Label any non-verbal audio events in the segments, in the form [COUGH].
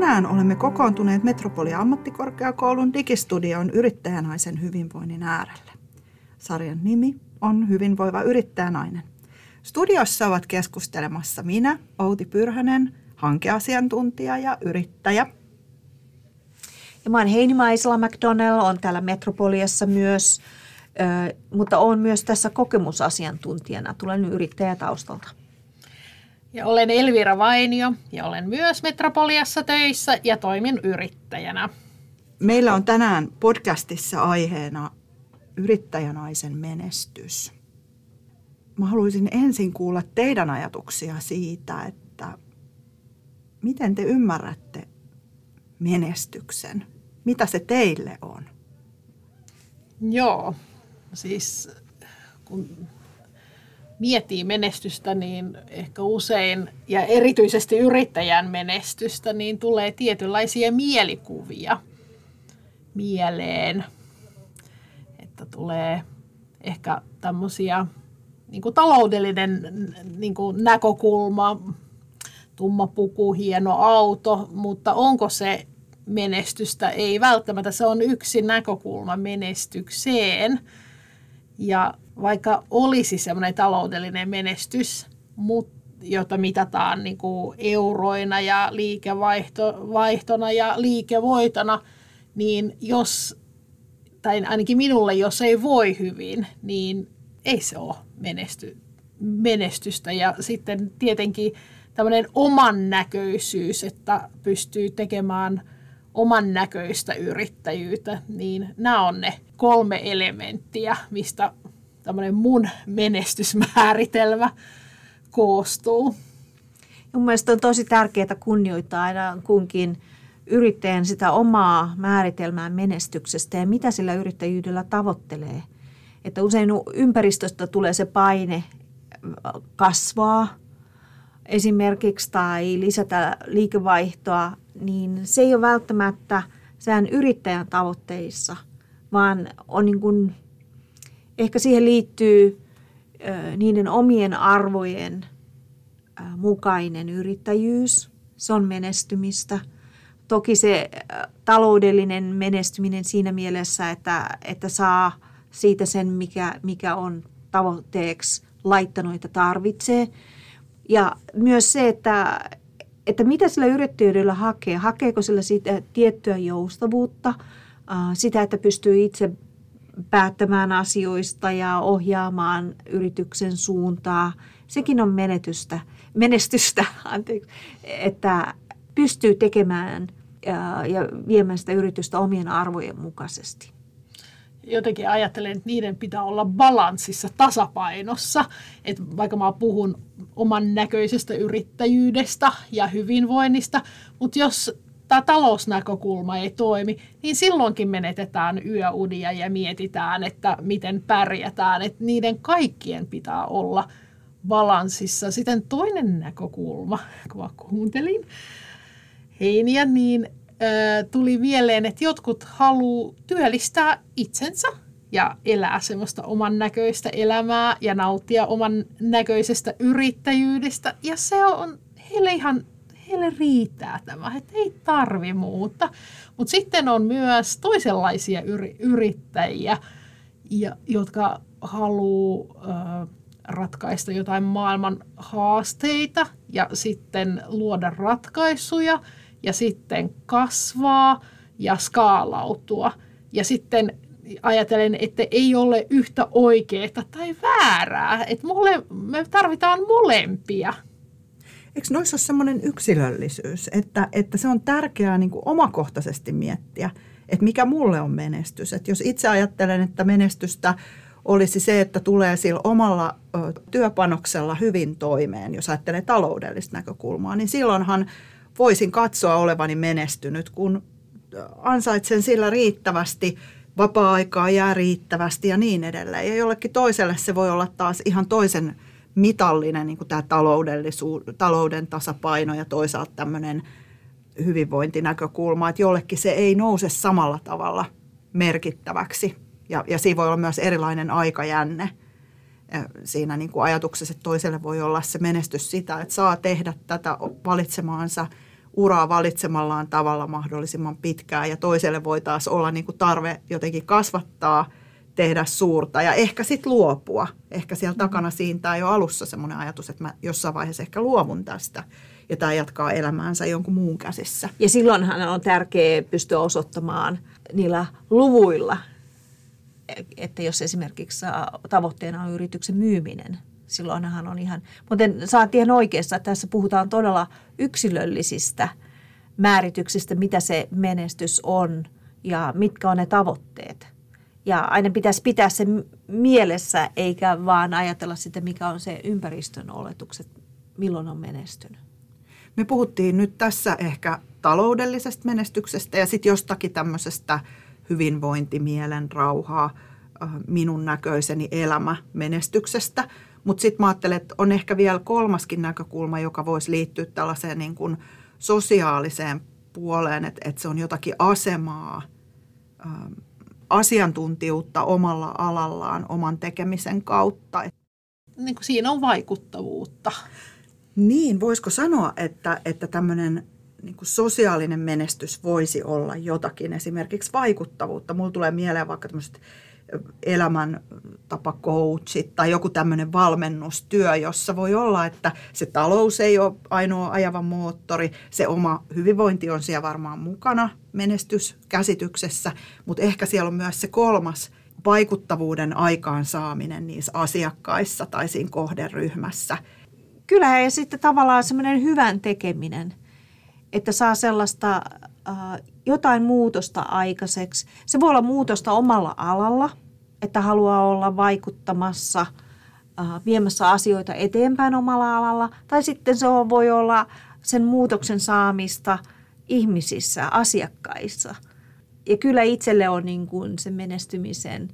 Tänään olemme kokoontuneet Metropolia ammattikorkeakoulun digistudion yrittäjänaisen hyvinvoinnin äärelle. Sarjan nimi on Hyvinvoiva yrittäjänainen. Studiossa ovat keskustelemassa minä, Outi Pyrhönen, hankeasiantuntija ja yrittäjä. Ja mä oon Heini Maisela McDonnell, on täällä Metropoliassa myös, mutta on myös tässä kokemusasiantuntijana. Tulen yrittäjätaustalta. Ja olen Elvira Vainio ja olen myös Metropoliassa töissä ja toimin yrittäjänä. Meillä on tänään podcastissa aiheena yrittäjänaisen menestys. Mä haluaisin ensin kuulla teidän ajatuksia siitä, että miten te ymmärrätte menestyksen? Mitä se teille on? Joo, siis kun miettii menestystä, niin ehkä usein, ja erityisesti yrittäjän menestystä, niin tulee tietynlaisia mielikuvia mieleen. Että tulee ehkä tämmöisiä niin kuin taloudellinen niin kuin näkökulma, tumma puku, hieno auto, mutta onko se menestystä? Ei välttämättä. Se on yksi näkökulma menestykseen. Ja vaikka olisi semmoinen taloudellinen menestys, mutta jota mitataan niin kuin euroina ja liikevaihtona ja liikevoitona, niin jos, tai ainakin minulle, jos ei voi hyvin, niin ei se ole menesty, menestystä. Ja sitten tietenkin tämmöinen oman näköisyys, että pystyy tekemään oman näköistä yrittäjyyttä, niin nämä on ne kolme elementtiä, mistä tämmöinen mun menestysmääritelmä koostuu. Mun mielestä on tosi tärkeää kunnioittaa aina kunkin yrittäjän sitä omaa määritelmää menestyksestä ja mitä sillä yrittäjyydellä tavoittelee. Että usein ympäristöstä tulee se paine kasvaa esimerkiksi tai lisätä liikevaihtoa, niin se ei ole välttämättä sään yrittäjän tavoitteissa, vaan on niin kuin ehkä siihen liittyy niiden omien arvojen mukainen yrittäjyys. Se on menestymistä. Toki se taloudellinen menestyminen siinä mielessä, että, että saa siitä sen, mikä, mikä on tavoitteeksi laittanut, että tarvitsee. Ja myös se, että, että mitä sillä yrittäjyydellä hakee. Hakeeko sillä siitä tiettyä joustavuutta, sitä, että pystyy itse päättämään asioista ja ohjaamaan yrityksen suuntaa. Sekin on menetystä, menestystä, [LAUGHS] anteeksi, että pystyy tekemään ja, viemään sitä yritystä omien arvojen mukaisesti. Jotenkin ajattelen, että niiden pitää olla balanssissa, tasapainossa. Että vaikka mä puhun oman näköisestä yrittäjyydestä ja hyvinvoinnista, mutta jos tämä talousnäkökulma ei toimi, niin silloinkin menetetään yöunia ja mietitään, että miten pärjätään. Että niiden kaikkien pitää olla balanssissa. Sitten toinen näkökulma, kun mä kuuntelin Heiniä, niin tuli mieleen, että jotkut haluaa työllistää itsensä ja elää semmoista oman näköistä elämää ja nauttia oman näköisestä yrittäjyydestä. Ja se on heille ihan heille riittää tämä, että ei tarvi muuta. Mutta sitten on myös toisenlaisia yri, yrittäjiä, ja, jotka haluaa ratkaista jotain maailman haasteita ja sitten luoda ratkaisuja ja sitten kasvaa ja skaalautua. Ja sitten ajatellen, että ei ole yhtä oikeaa tai väärää, että mole, me tarvitaan molempia eikö noissa ole semmoinen yksilöllisyys, että, että se on tärkeää niin kuin omakohtaisesti miettiä, että mikä mulle on menestys. Että jos itse ajattelen, että menestystä olisi se, että tulee sillä omalla ö, työpanoksella hyvin toimeen, jos ajattelee taloudellista näkökulmaa, niin silloinhan voisin katsoa olevani menestynyt, kun ansaitsen sillä riittävästi, vapaa-aikaa jää riittävästi ja niin edelleen. Ja jollekin toiselle se voi olla taas ihan toisen mitallinen niin tämä taloudellisuus, talouden tasapaino ja toisaalta tämmöinen hyvinvointinäkökulma, että jollekin se ei nouse samalla tavalla merkittäväksi. Ja, ja siinä voi olla myös erilainen aikajänne siinä niin kuin ajatuksessa, että toiselle voi olla se menestys sitä, että saa tehdä tätä valitsemaansa uraa valitsemallaan tavalla mahdollisimman pitkään ja toiselle voi taas olla niin kuin tarve jotenkin kasvattaa, tehdä suurta ja ehkä sitten luopua. Ehkä siellä takana siintää jo alussa semmoinen ajatus, että mä jossain vaiheessa ehkä luovun tästä ja tämä jatkaa elämäänsä jonkun muun käsissä. Ja silloinhan on tärkeää pystyä osoittamaan niillä luvuilla, että jos esimerkiksi tavoitteena on yrityksen myyminen, silloinhan on ihan, mutta saat ihan oikeassa, että tässä puhutaan todella yksilöllisistä määrityksistä, mitä se menestys on ja mitkä on ne tavoitteet. Ja aina pitäisi pitää se mielessä, eikä vaan ajatella sitä, mikä on se ympäristön oletukset, milloin on menestynyt. Me puhuttiin nyt tässä ehkä taloudellisesta menestyksestä ja sitten jostakin tämmöisestä hyvinvointimielen rauhaa, äh, minun näköiseni elämä menestyksestä. Mutta sitten mä ajattelen, että on ehkä vielä kolmaskin näkökulma, joka voisi liittyä tällaiseen niin kuin sosiaaliseen puoleen, että, että se on jotakin asemaa, ähm, asiantuntijuutta omalla alallaan oman tekemisen kautta. Niin kuin siinä on vaikuttavuutta. Niin, voisiko sanoa, että, että tämmöinen niin kuin sosiaalinen menestys voisi olla jotakin, esimerkiksi vaikuttavuutta. Mulla tulee mieleen vaikka tämmöiset elämäntapa-coachit tai joku tämmöinen valmennustyö, jossa voi olla, että se talous ei ole ainoa ajava moottori, se oma hyvinvointi on siellä varmaan mukana menestyskäsityksessä, mutta ehkä siellä on myös se kolmas vaikuttavuuden aikaansaaminen niissä asiakkaissa tai siinä kohderyhmässä – Kyllä ja sitten tavallaan semmoinen hyvän tekeminen, että saa sellaista äh, jotain muutosta aikaiseksi. Se voi olla muutosta omalla alalla, että haluaa olla vaikuttamassa, äh, viemässä asioita eteenpäin omalla alalla. Tai sitten se voi olla sen muutoksen saamista ihmisissä, asiakkaissa. Ja kyllä itselle on niin kuin se menestymisen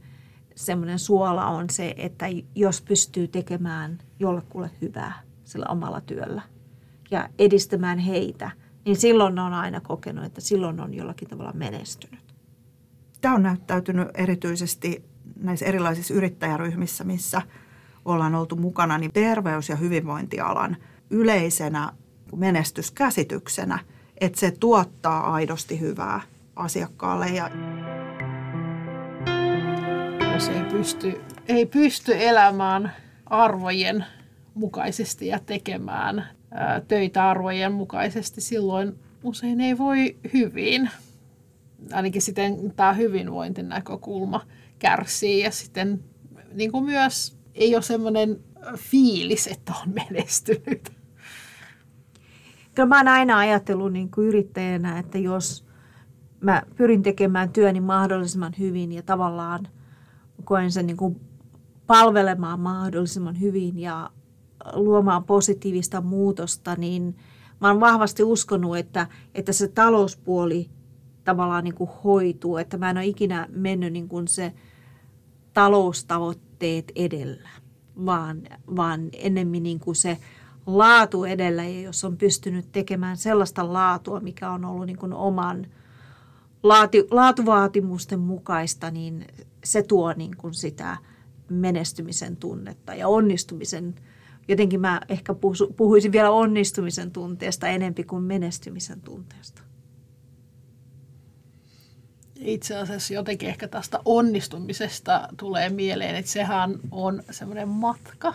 semmoinen suola on se, että jos pystyy tekemään jollekulle hyvää sillä omalla työllä ja edistämään heitä, niin silloin on aina kokenut, että silloin on jollakin tavalla menestynyt. Tämä on näyttäytynyt erityisesti näissä erilaisissa yrittäjäryhmissä, missä ollaan oltu mukana, niin terveys- ja hyvinvointialan yleisenä menestyskäsityksenä, että se tuottaa aidosti hyvää asiakkaalle. Ja jos ei pysty, ei pysty elämään arvojen mukaisesti ja tekemään töitä arvojen mukaisesti, silloin usein ei voi hyvin. Ainakin sitten tämä hyvinvointin näkökulma kärsii ja sitten niin kuin myös ei ole semmoinen fiilis, että on menestynyt. Kyllä mä oon aina ajatellut niin kuin yrittäjänä, että jos mä pyrin tekemään työni mahdollisimman hyvin ja tavallaan koen sen niin kuin palvelemaan mahdollisimman hyvin ja luomaan positiivista muutosta, niin mä oon vahvasti uskonut, että, että se talouspuoli tavallaan niin kuin hoituu, että mä en ole ikinä mennyt niin kuin se taloustavoitteet edellä, vaan, vaan ennemmin niin kuin se laatu edellä. Ja jos on pystynyt tekemään sellaista laatua, mikä on ollut niin kuin oman laati, laatuvaatimusten mukaista, niin se tuo niin kuin sitä menestymisen tunnetta ja onnistumisen jotenkin mä ehkä puhuisin vielä onnistumisen tunteesta enempi kuin menestymisen tunteesta. Itse asiassa jotenkin ehkä tästä onnistumisesta tulee mieleen, että sehän on semmoinen matka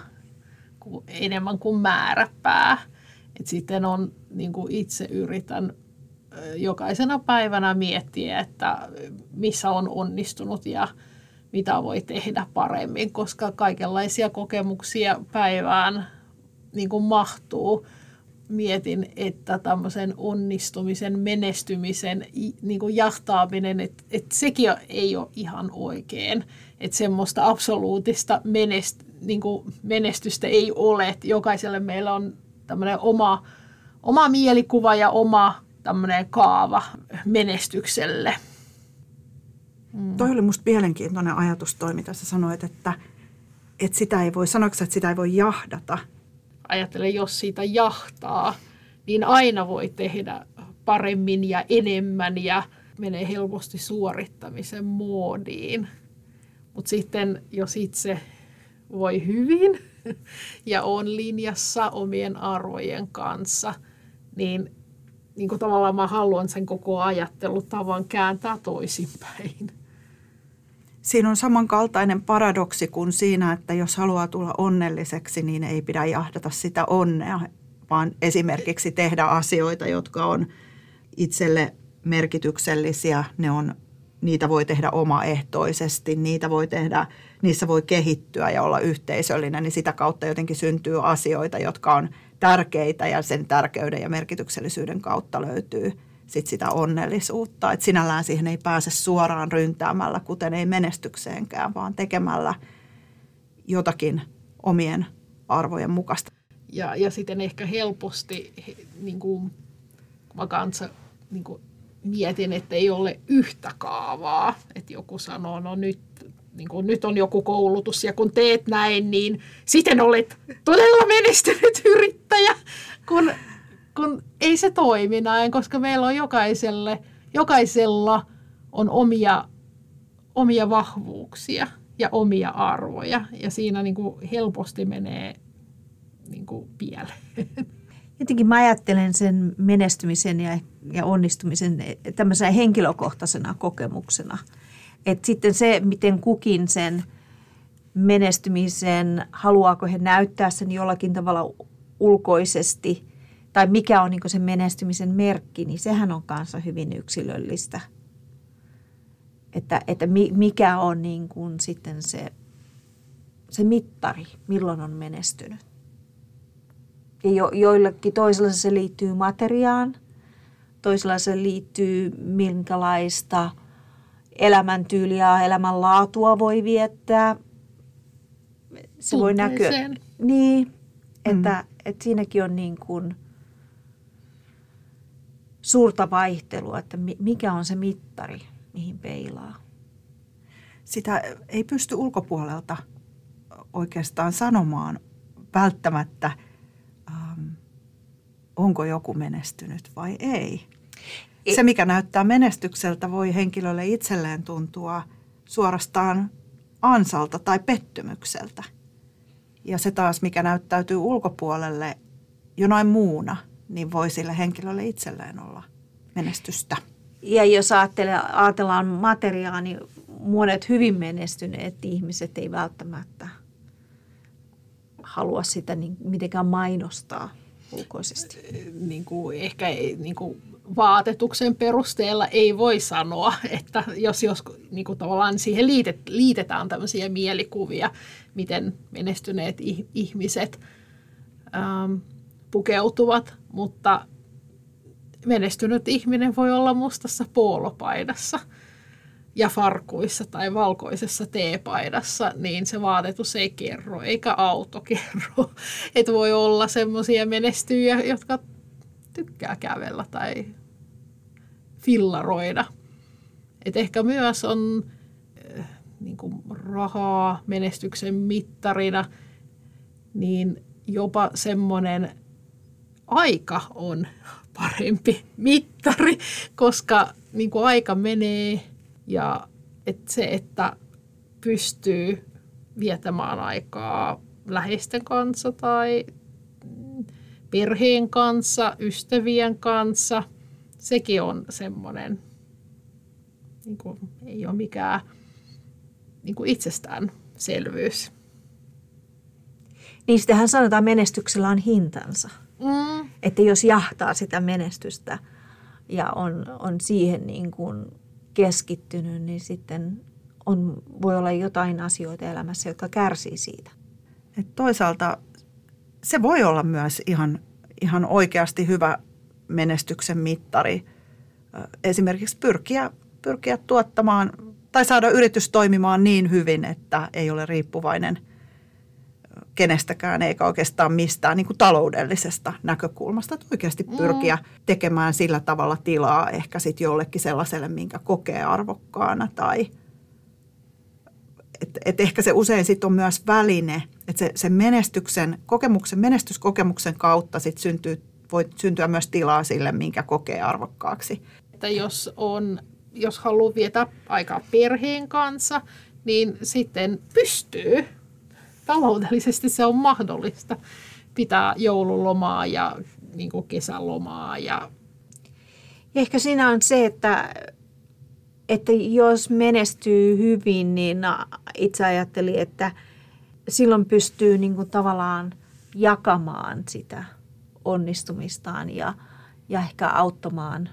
enemmän kuin määräpää. Et sitten on, niin kuin itse yritän jokaisena päivänä miettiä, että missä on onnistunut ja mitä voi tehdä paremmin, koska kaikenlaisia kokemuksia päivään niin kuin mahtuu. Mietin, että tämmöisen onnistumisen, menestymisen niin kuin jahtaaminen, että, että sekin ei ole ihan oikein. Että semmoista absoluuttista menest, niin kuin menestystä ei ole. Että jokaiselle meillä on tämmöinen oma, oma mielikuva ja oma tämmöinen kaava menestykselle – Mm. Toi oli musta mielenkiintoinen ajatus toi, mitä sä sanoit, että, että sitä ei voi, sanoiko että sitä ei voi jahdata? Ajattelen, jos siitä jahtaa, niin aina voi tehdä paremmin ja enemmän ja menee helposti suorittamisen moodiin. Mutta sitten jos itse voi hyvin ja on linjassa omien arvojen kanssa, niin niin kuin tavallaan mä haluan sen koko ajattelutavan kääntää toisinpäin. Siinä on samankaltainen paradoksi kuin siinä, että jos haluaa tulla onnelliseksi, niin ei pidä jahdata sitä onnea, vaan esimerkiksi tehdä asioita, jotka on itselle merkityksellisiä. Ne on, niitä voi tehdä omaehtoisesti, niitä voi tehdä, niissä voi kehittyä ja olla yhteisöllinen, niin sitä kautta jotenkin syntyy asioita, jotka on tärkeitä ja sen tärkeyden ja merkityksellisyyden kautta löytyy sit sitä onnellisuutta. Et sinällään siihen ei pääse suoraan ryntäämällä, kuten ei menestykseenkään, vaan tekemällä jotakin omien arvojen mukaista. Ja, ja sitten ehkä helposti niin kuin, mä kanssa niin kuin, mietin, että ei ole yhtä kaavaa. Että joku sanoo, no nyt, niin kuin, nyt on joku koulutus ja kun teet näin, niin sitten olet todella menestynyt yrittäjä. Kun, kun ei se toimi näin, koska meillä on jokaiselle, jokaisella on omia, omia vahvuuksia ja omia arvoja. Ja siinä niin kuin helposti menee niin kuin pieleen. Jotenkin mä ajattelen sen menestymisen ja, ja onnistumisen tämmöisenä henkilökohtaisena kokemuksena. Että sitten se, miten kukin sen menestymisen, haluaako he näyttää sen jollakin tavalla ulkoisesti tai mikä on niin sen menestymisen merkki, niin sehän on kanssa hyvin yksilöllistä. Että, että mikä on niin kuin sitten se, se mittari, milloin on menestynyt. Ja jo, joillekin toisella se liittyy materiaan, toisella se liittyy minkälaista elämäntyyliä, elämänlaatua voi viettää. Se voi näkyä. Niin, että, mm. että siinäkin on niin kuin suurta vaihtelua, että mikä on se mittari, mihin peilaa. Sitä ei pysty ulkopuolelta oikeastaan sanomaan välttämättä – onko joku menestynyt vai ei. Se, mikä näyttää menestykseltä, voi henkilölle itselleen tuntua suorastaan ansalta tai pettymykseltä. Ja se taas, mikä näyttäytyy ulkopuolelle jonain muuna, niin voi sille henkilölle itselleen olla menestystä. Ja jos ajatellaan materiaa, niin monet hyvin menestyneet ihmiset ei välttämättä halua sitä niin mitenkään mainostaa ulkoisesti? Niin kuin, ehkä ei, niin kuin vaatetuksen perusteella ei voi sanoa, että jos, jos niin kuin tavallaan siihen liitet, liitetään tämmöisiä mielikuvia, miten menestyneet ihmiset ähm, pukeutuvat, mutta menestynyt ihminen voi olla mustassa poolopaidassa – ja farkuissa tai valkoisessa teepaidassa, niin se vaatetus ei kerro, eikä auto kerro. [LAUGHS] Että voi olla semmoisia menestyjiä, jotka tykkää kävellä tai fillaroida. Et ehkä myös on äh, niin kuin rahaa menestyksen mittarina, niin jopa semmoinen aika on parempi mittari, koska niin kuin aika menee ja et se, että pystyy vietämään aikaa läheisten kanssa tai perheen kanssa, ystävien kanssa, sekin on semmoinen, niin kuin, ei ole mikään niin kuin itsestäänselvyys. Niin sitähän sanotaan, menestyksellä on hintansa. Mm. Että jos jahtaa sitä menestystä ja on, on siihen niin kuin keskittynyt, niin sitten on, voi olla jotain asioita elämässä, jotka kärsii siitä. Et toisaalta se voi olla myös ihan, ihan oikeasti hyvä menestyksen mittari. Esimerkiksi pyrkiä, pyrkiä tuottamaan tai saada yritys toimimaan niin hyvin, että ei ole riippuvainen – kenestäkään eikä oikeastaan mistään niin kuin taloudellisesta näkökulmasta. Että oikeasti mm. pyrkiä mm. tekemään sillä tavalla tilaa ehkä sitten jollekin sellaiselle, minkä kokee arvokkaana tai et, et ehkä se usein sitten on myös väline, että se, se menestyksen, kokemuksen, menestyskokemuksen kautta sit syntyy, voi syntyä myös tilaa sille, minkä kokee arvokkaaksi. Että jos, on, jos haluaa viettää aikaa perheen kanssa, niin sitten pystyy taloudellisesti se on mahdollista pitää joululomaa ja niin kuin kesälomaa ja ehkä siinä on se, että, että jos menestyy hyvin, niin itse ajattelin, että silloin pystyy niin kuin tavallaan jakamaan sitä onnistumistaan ja, ja ehkä auttamaan,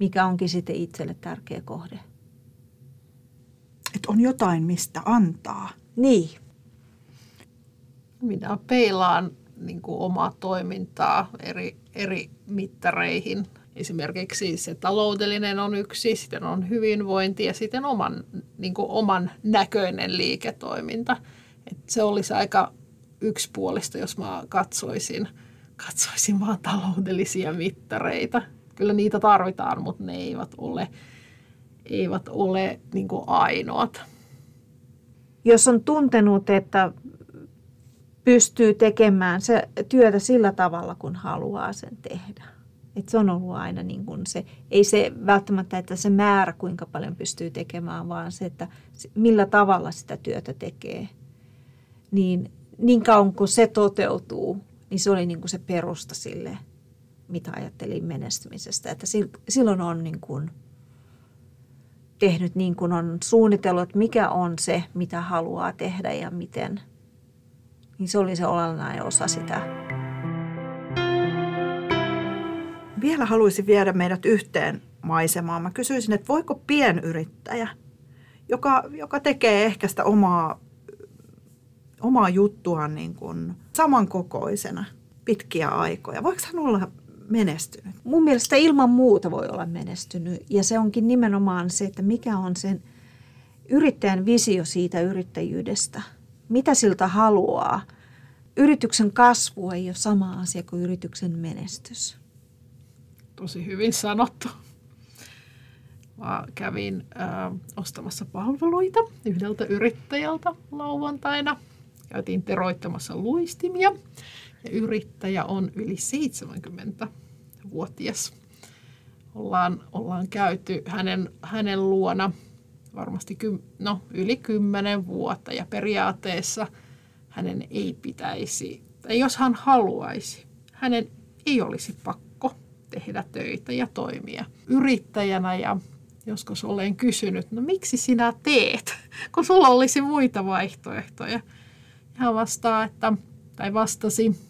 mikä onkin sitten itselle tärkeä kohde. Että on jotain, mistä antaa. Niin. Minä peilaan niin kuin omaa toimintaa eri, eri mittareihin. Esimerkiksi se taloudellinen on yksi, sitten on hyvinvointi ja sitten oman, niin kuin oman näköinen liiketoiminta. Et se olisi aika yksipuolista, jos mä katsoisin, katsoisin vaan taloudellisia mittareita. Kyllä niitä tarvitaan, mutta ne eivät ole, eivät ole niin ainoat. Jos on tuntenut, että pystyy tekemään se työtä sillä tavalla, kun haluaa sen tehdä. Et se on ollut aina niin kuin se, ei se välttämättä, että se määrä kuinka paljon pystyy tekemään, vaan se, että millä tavalla sitä työtä tekee. Niin, niin kauan kuin se toteutuu, niin se oli niin kuin se perusta sille, mitä ajattelin menestymisestä. Että silloin on niin kuin tehnyt niin kuin on suunnitellut, että mikä on se, mitä haluaa tehdä ja miten – niin se oli se olennainen osa sitä. Vielä haluaisin viedä meidät yhteen maisemaan. Mä kysyisin, että voiko pienyrittäjä, joka, joka tekee ehkä sitä omaa, omaa juttuaan niin kuin samankokoisena pitkiä aikoja, voiko hän olla menestynyt? Mun mielestä ilman muuta voi olla menestynyt ja se onkin nimenomaan se, että mikä on sen yrittäjän visio siitä yrittäjyydestä – mitä siltä haluaa. Yrityksen kasvu ei ole sama asia kuin yrityksen menestys. Tosi hyvin sanottu. Mä kävin äh, ostamassa palveluita yhdeltä yrittäjältä lauantaina. Käytiin teroittamassa luistimia ja yrittäjä on yli 70-vuotias. Ollaan, ollaan käyty hänen, hänen luona – varmasti no, yli kymmenen vuotta. Ja periaatteessa hänen ei pitäisi, tai jos hän haluaisi, hänen ei olisi pakko tehdä töitä ja toimia yrittäjänä. Ja joskus olen kysynyt, no miksi sinä teet, [LAUGHS] kun sulla olisi muita vaihtoehtoja. hän vastaa, että, tai vastasi,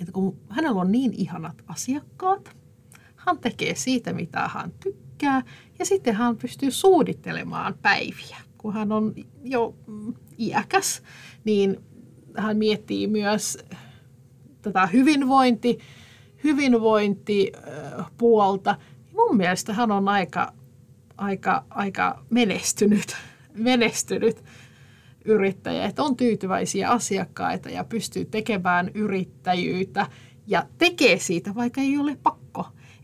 että kun hänellä on niin ihanat asiakkaat, hän tekee siitä, mitä hän tykkää tykkää. Ja sitten hän pystyy suunnittelemaan päiviä. Kun hän on jo mm, iäkäs, niin hän miettii myös tätä hyvinvointi, hyvinvointipuolta. Mun mielestä hän on aika, aika, aika menestynyt, [LAUGHS] menestynyt yrittäjä, että on tyytyväisiä asiakkaita ja pystyy tekemään yrittäjyyttä ja tekee siitä, vaikka ei ole pakko.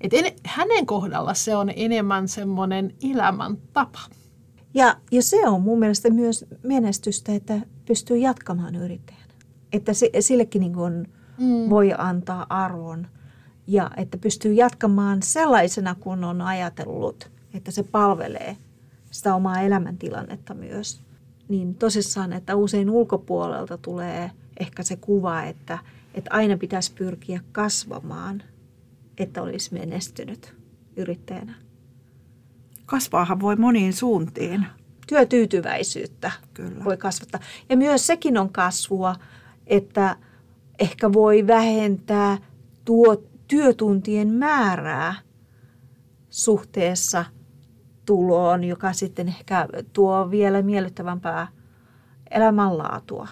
Et en, hänen kohdalla se on enemmän semmoinen elämäntapa. Ja, ja se on mun mielestä myös menestystä, että pystyy jatkamaan yrittäjänä. Että se, sillekin niin kuin mm. voi antaa arvon ja että pystyy jatkamaan sellaisena, kun on ajatellut, että se palvelee sitä omaa elämäntilannetta myös. Niin tosissaan, että usein ulkopuolelta tulee ehkä se kuva, että, että aina pitäisi pyrkiä kasvamaan – että olisi menestynyt yrittäjänä. Kasvaahan voi moniin suuntiin. Työtyytyväisyyttä Kyllä. voi kasvattaa. Ja myös sekin on kasvua, että ehkä voi vähentää tuo työtuntien määrää suhteessa tuloon, joka sitten ehkä tuo vielä miellyttävämpää elämänlaatua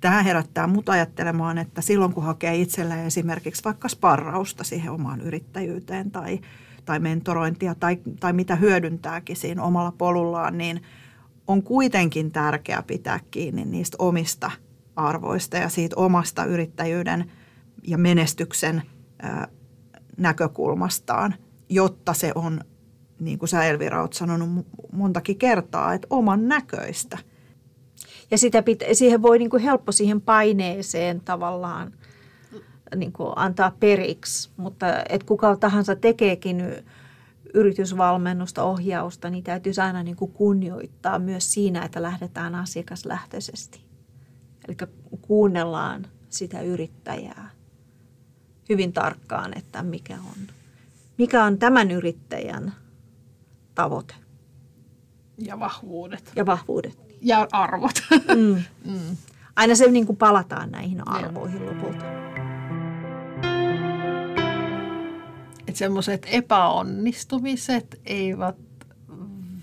tämä herättää mut ajattelemaan, että silloin kun hakee itselleen esimerkiksi vaikka sparrausta siihen omaan yrittäjyyteen tai, tai mentorointia tai, tai mitä hyödyntääkin siinä omalla polullaan, niin on kuitenkin tärkeää pitää kiinni niistä omista arvoista ja siitä omasta yrittäjyyden ja menestyksen näkökulmastaan, jotta se on, niin kuin sä Elvira oot sanonut montakin kertaa, että oman näköistä – ja sitä pitä, siihen voi niin kuin helppo siihen paineeseen tavallaan niin kuin antaa periksi, mutta et kuka tahansa tekeekin yritysvalmennusta, ohjausta, niin täytyisi aina niin kuin kunnioittaa myös siinä, että lähdetään asiakaslähtöisesti. Eli kuunnellaan sitä yrittäjää hyvin tarkkaan, että mikä on, mikä on tämän yrittäjän tavoite Ja vahvuudet. ja vahvuudet. Ja arvot. [LAUGHS] Mm. mm. Aina se niin kuin palataan näihin arvoihin lopulta. Että semmoiset epäonnistumiset eivät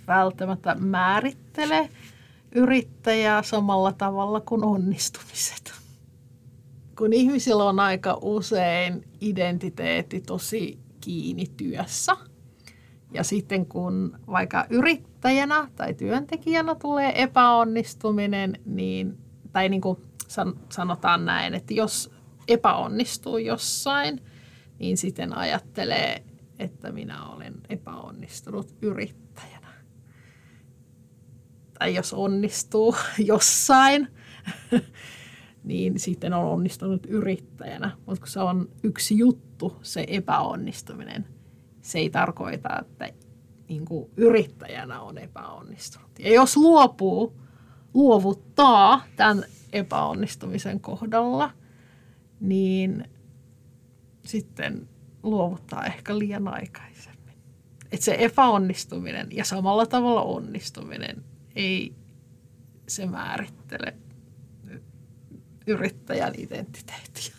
välttämättä määrittele yrittäjää samalla tavalla kuin onnistumiset. Kun ihmisillä on aika usein identiteetti tosi kiinni työssä, ja sitten kun vaikka yrittäjänä tai työntekijänä tulee epäonnistuminen, niin, tai niin kuin sanotaan näin, että jos epäonnistuu jossain, niin sitten ajattelee, että minä olen epäonnistunut yrittäjänä. Tai jos onnistuu [LAUGHS] jossain, [LAUGHS] niin sitten on onnistunut yrittäjänä. Mutta kun se on yksi juttu, se epäonnistuminen, se ei tarkoita, että niin kuin yrittäjänä on epäonnistunut. Ja jos luopuu, luovuttaa tämän epäonnistumisen kohdalla, niin sitten luovuttaa ehkä liian aikaisemmin. Että se epäonnistuminen ja samalla tavalla onnistuminen ei se määrittele yrittäjän identiteettiä.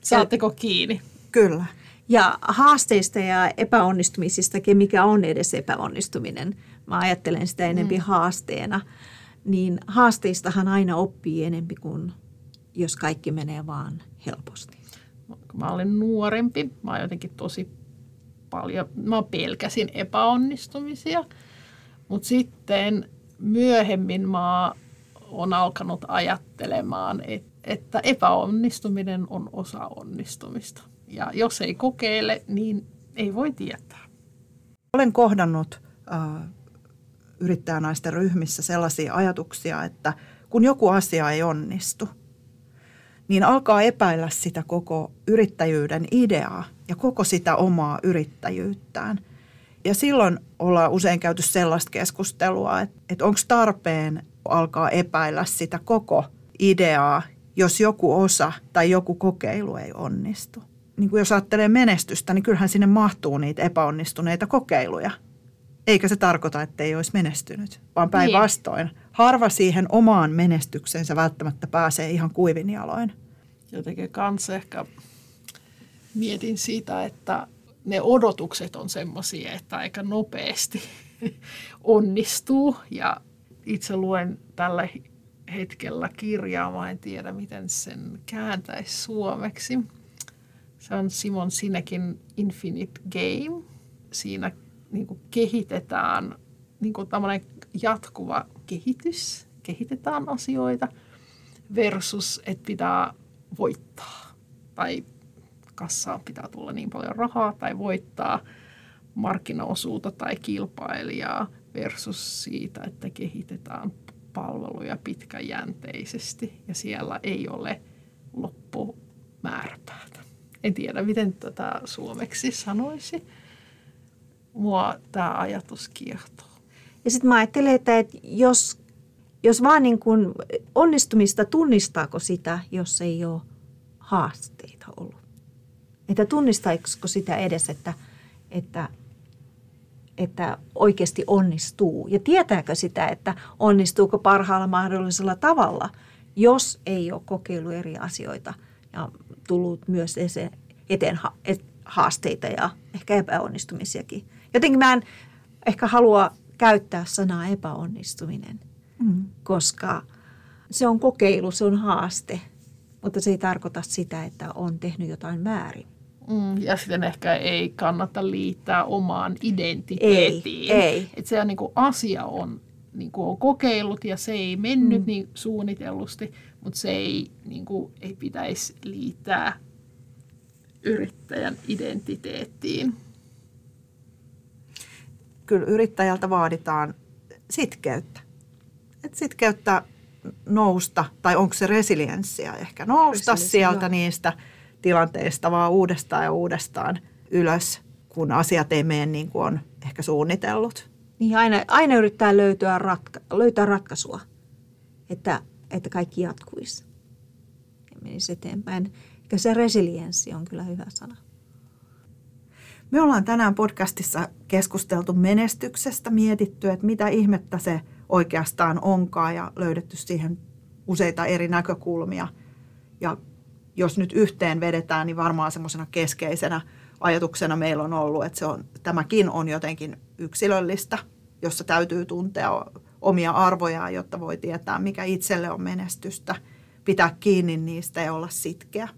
Saatteko kiinni? Kyllä. Ja haasteista ja epäonnistumisista, mikä on edes epäonnistuminen, mä ajattelen sitä enempi mm. haasteena, niin haasteistahan aina oppii enempi kuin jos kaikki menee vaan helposti. Kun mä olin nuorempi, mä jotenkin tosi paljon, mä pelkäsin epäonnistumisia, mutta sitten myöhemmin mä on alkanut ajattelemaan, että epäonnistuminen on osa onnistumista. Ja jos ei kokeile, niin ei voi tietää. Olen kohdannut äh, yrittäjänaisten ryhmissä sellaisia ajatuksia, että kun joku asia ei onnistu, niin alkaa epäillä sitä koko yrittäjyyden ideaa ja koko sitä omaa yrittäjyyttään. Ja silloin ollaan usein käyty sellaista keskustelua, että, että onko tarpeen alkaa epäillä sitä koko ideaa, jos joku osa tai joku kokeilu ei onnistu niin kuin jos ajattelee menestystä, niin kyllähän sinne mahtuu niitä epäonnistuneita kokeiluja. Eikä se tarkoita, että ei olisi menestynyt, vaan niin. päinvastoin. Niin. Harva siihen omaan menestyksensä välttämättä pääsee ihan kuivin jaloin. Jotenkin kanssa ehkä mietin siitä, että ne odotukset on semmoisia, että aika nopeasti [LAUGHS] onnistuu. Ja itse luen tällä hetkellä kirjaa, mä en tiedä miten sen kääntäisi suomeksi – se on Simon Sinekin Infinite Game. Siinä niin kuin kehitetään niin kuin jatkuva kehitys, kehitetään asioita versus, että pitää voittaa. Tai kassaan pitää tulla niin paljon rahaa tai voittaa markkinaosuutta tai kilpailijaa versus siitä, että kehitetään palveluja pitkäjänteisesti. Ja siellä ei ole loppumääräpäätä en tiedä, miten tätä suomeksi sanoisi. Mua tämä ajatus kiehtoo. Ja sitten mä ajattelen, että, että jos, jos vaan niin kuin onnistumista, tunnistaako sitä, jos ei ole haasteita ollut? Että tunnistaako sitä edes, että, että, että oikeasti onnistuu? Ja tietääkö sitä, että onnistuuko parhaalla mahdollisella tavalla, jos ei ole kokeilu eri asioita – ja tullut myös eteen haasteita ja ehkä epäonnistumisiakin. Jotenkin mä en ehkä halua käyttää sanaa epäonnistuminen, mm. koska se on kokeilu, se on haaste, mutta se ei tarkoita sitä, että on tehnyt jotain väärin. Mm, ja sitten ehkä ei kannata liittää omaan identiteettiin. Ei, ei. Että se on niin kuin asia on, niin kuin on kokeillut ja se ei mennyt mm. niin suunnitellusti, mutta se ei, niin kuin, ei pitäisi liittää yrittäjän identiteettiin. Kyllä yrittäjältä vaaditaan sitkeyttä. Et sitkeyttä nousta, tai onko se resilienssiä ehkä nousta sieltä joo. niistä tilanteista vaan uudestaan ja uudestaan ylös, kun asiat ei mene niin kuin on ehkä suunnitellut. Niin aina, aina yrittää löytää, ratka, löytää ratkaisua, että että kaikki jatkuisi ja menisi eteenpäin. Ehkä se resilienssi on kyllä hyvä sana. Me ollaan tänään podcastissa keskusteltu menestyksestä, mietitty, että mitä ihmettä se oikeastaan onkaan ja löydetty siihen useita eri näkökulmia. Ja jos nyt yhteen vedetään, niin varmaan semmoisena keskeisenä ajatuksena meillä on ollut, että se on, tämäkin on jotenkin yksilöllistä, jossa täytyy tuntea omia arvojaan, jotta voi tietää, mikä itselle on menestystä, pitää kiinni niistä ja olla sitkeä.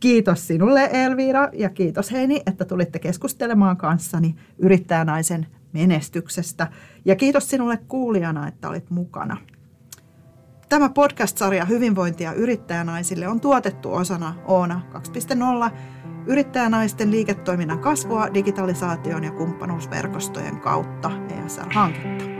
Kiitos sinulle Elvira ja kiitos Heini, että tulitte keskustelemaan kanssani yrittäjänaisen menestyksestä. Ja kiitos sinulle kuulijana, että olit mukana. Tämä podcast-sarja Hyvinvointia yrittäjänaisille on tuotettu osana Oona 2.0 yrittäjänaisten liiketoiminnan kasvua digitalisaation ja kumppanuusverkostojen kautta ESR-hanketta.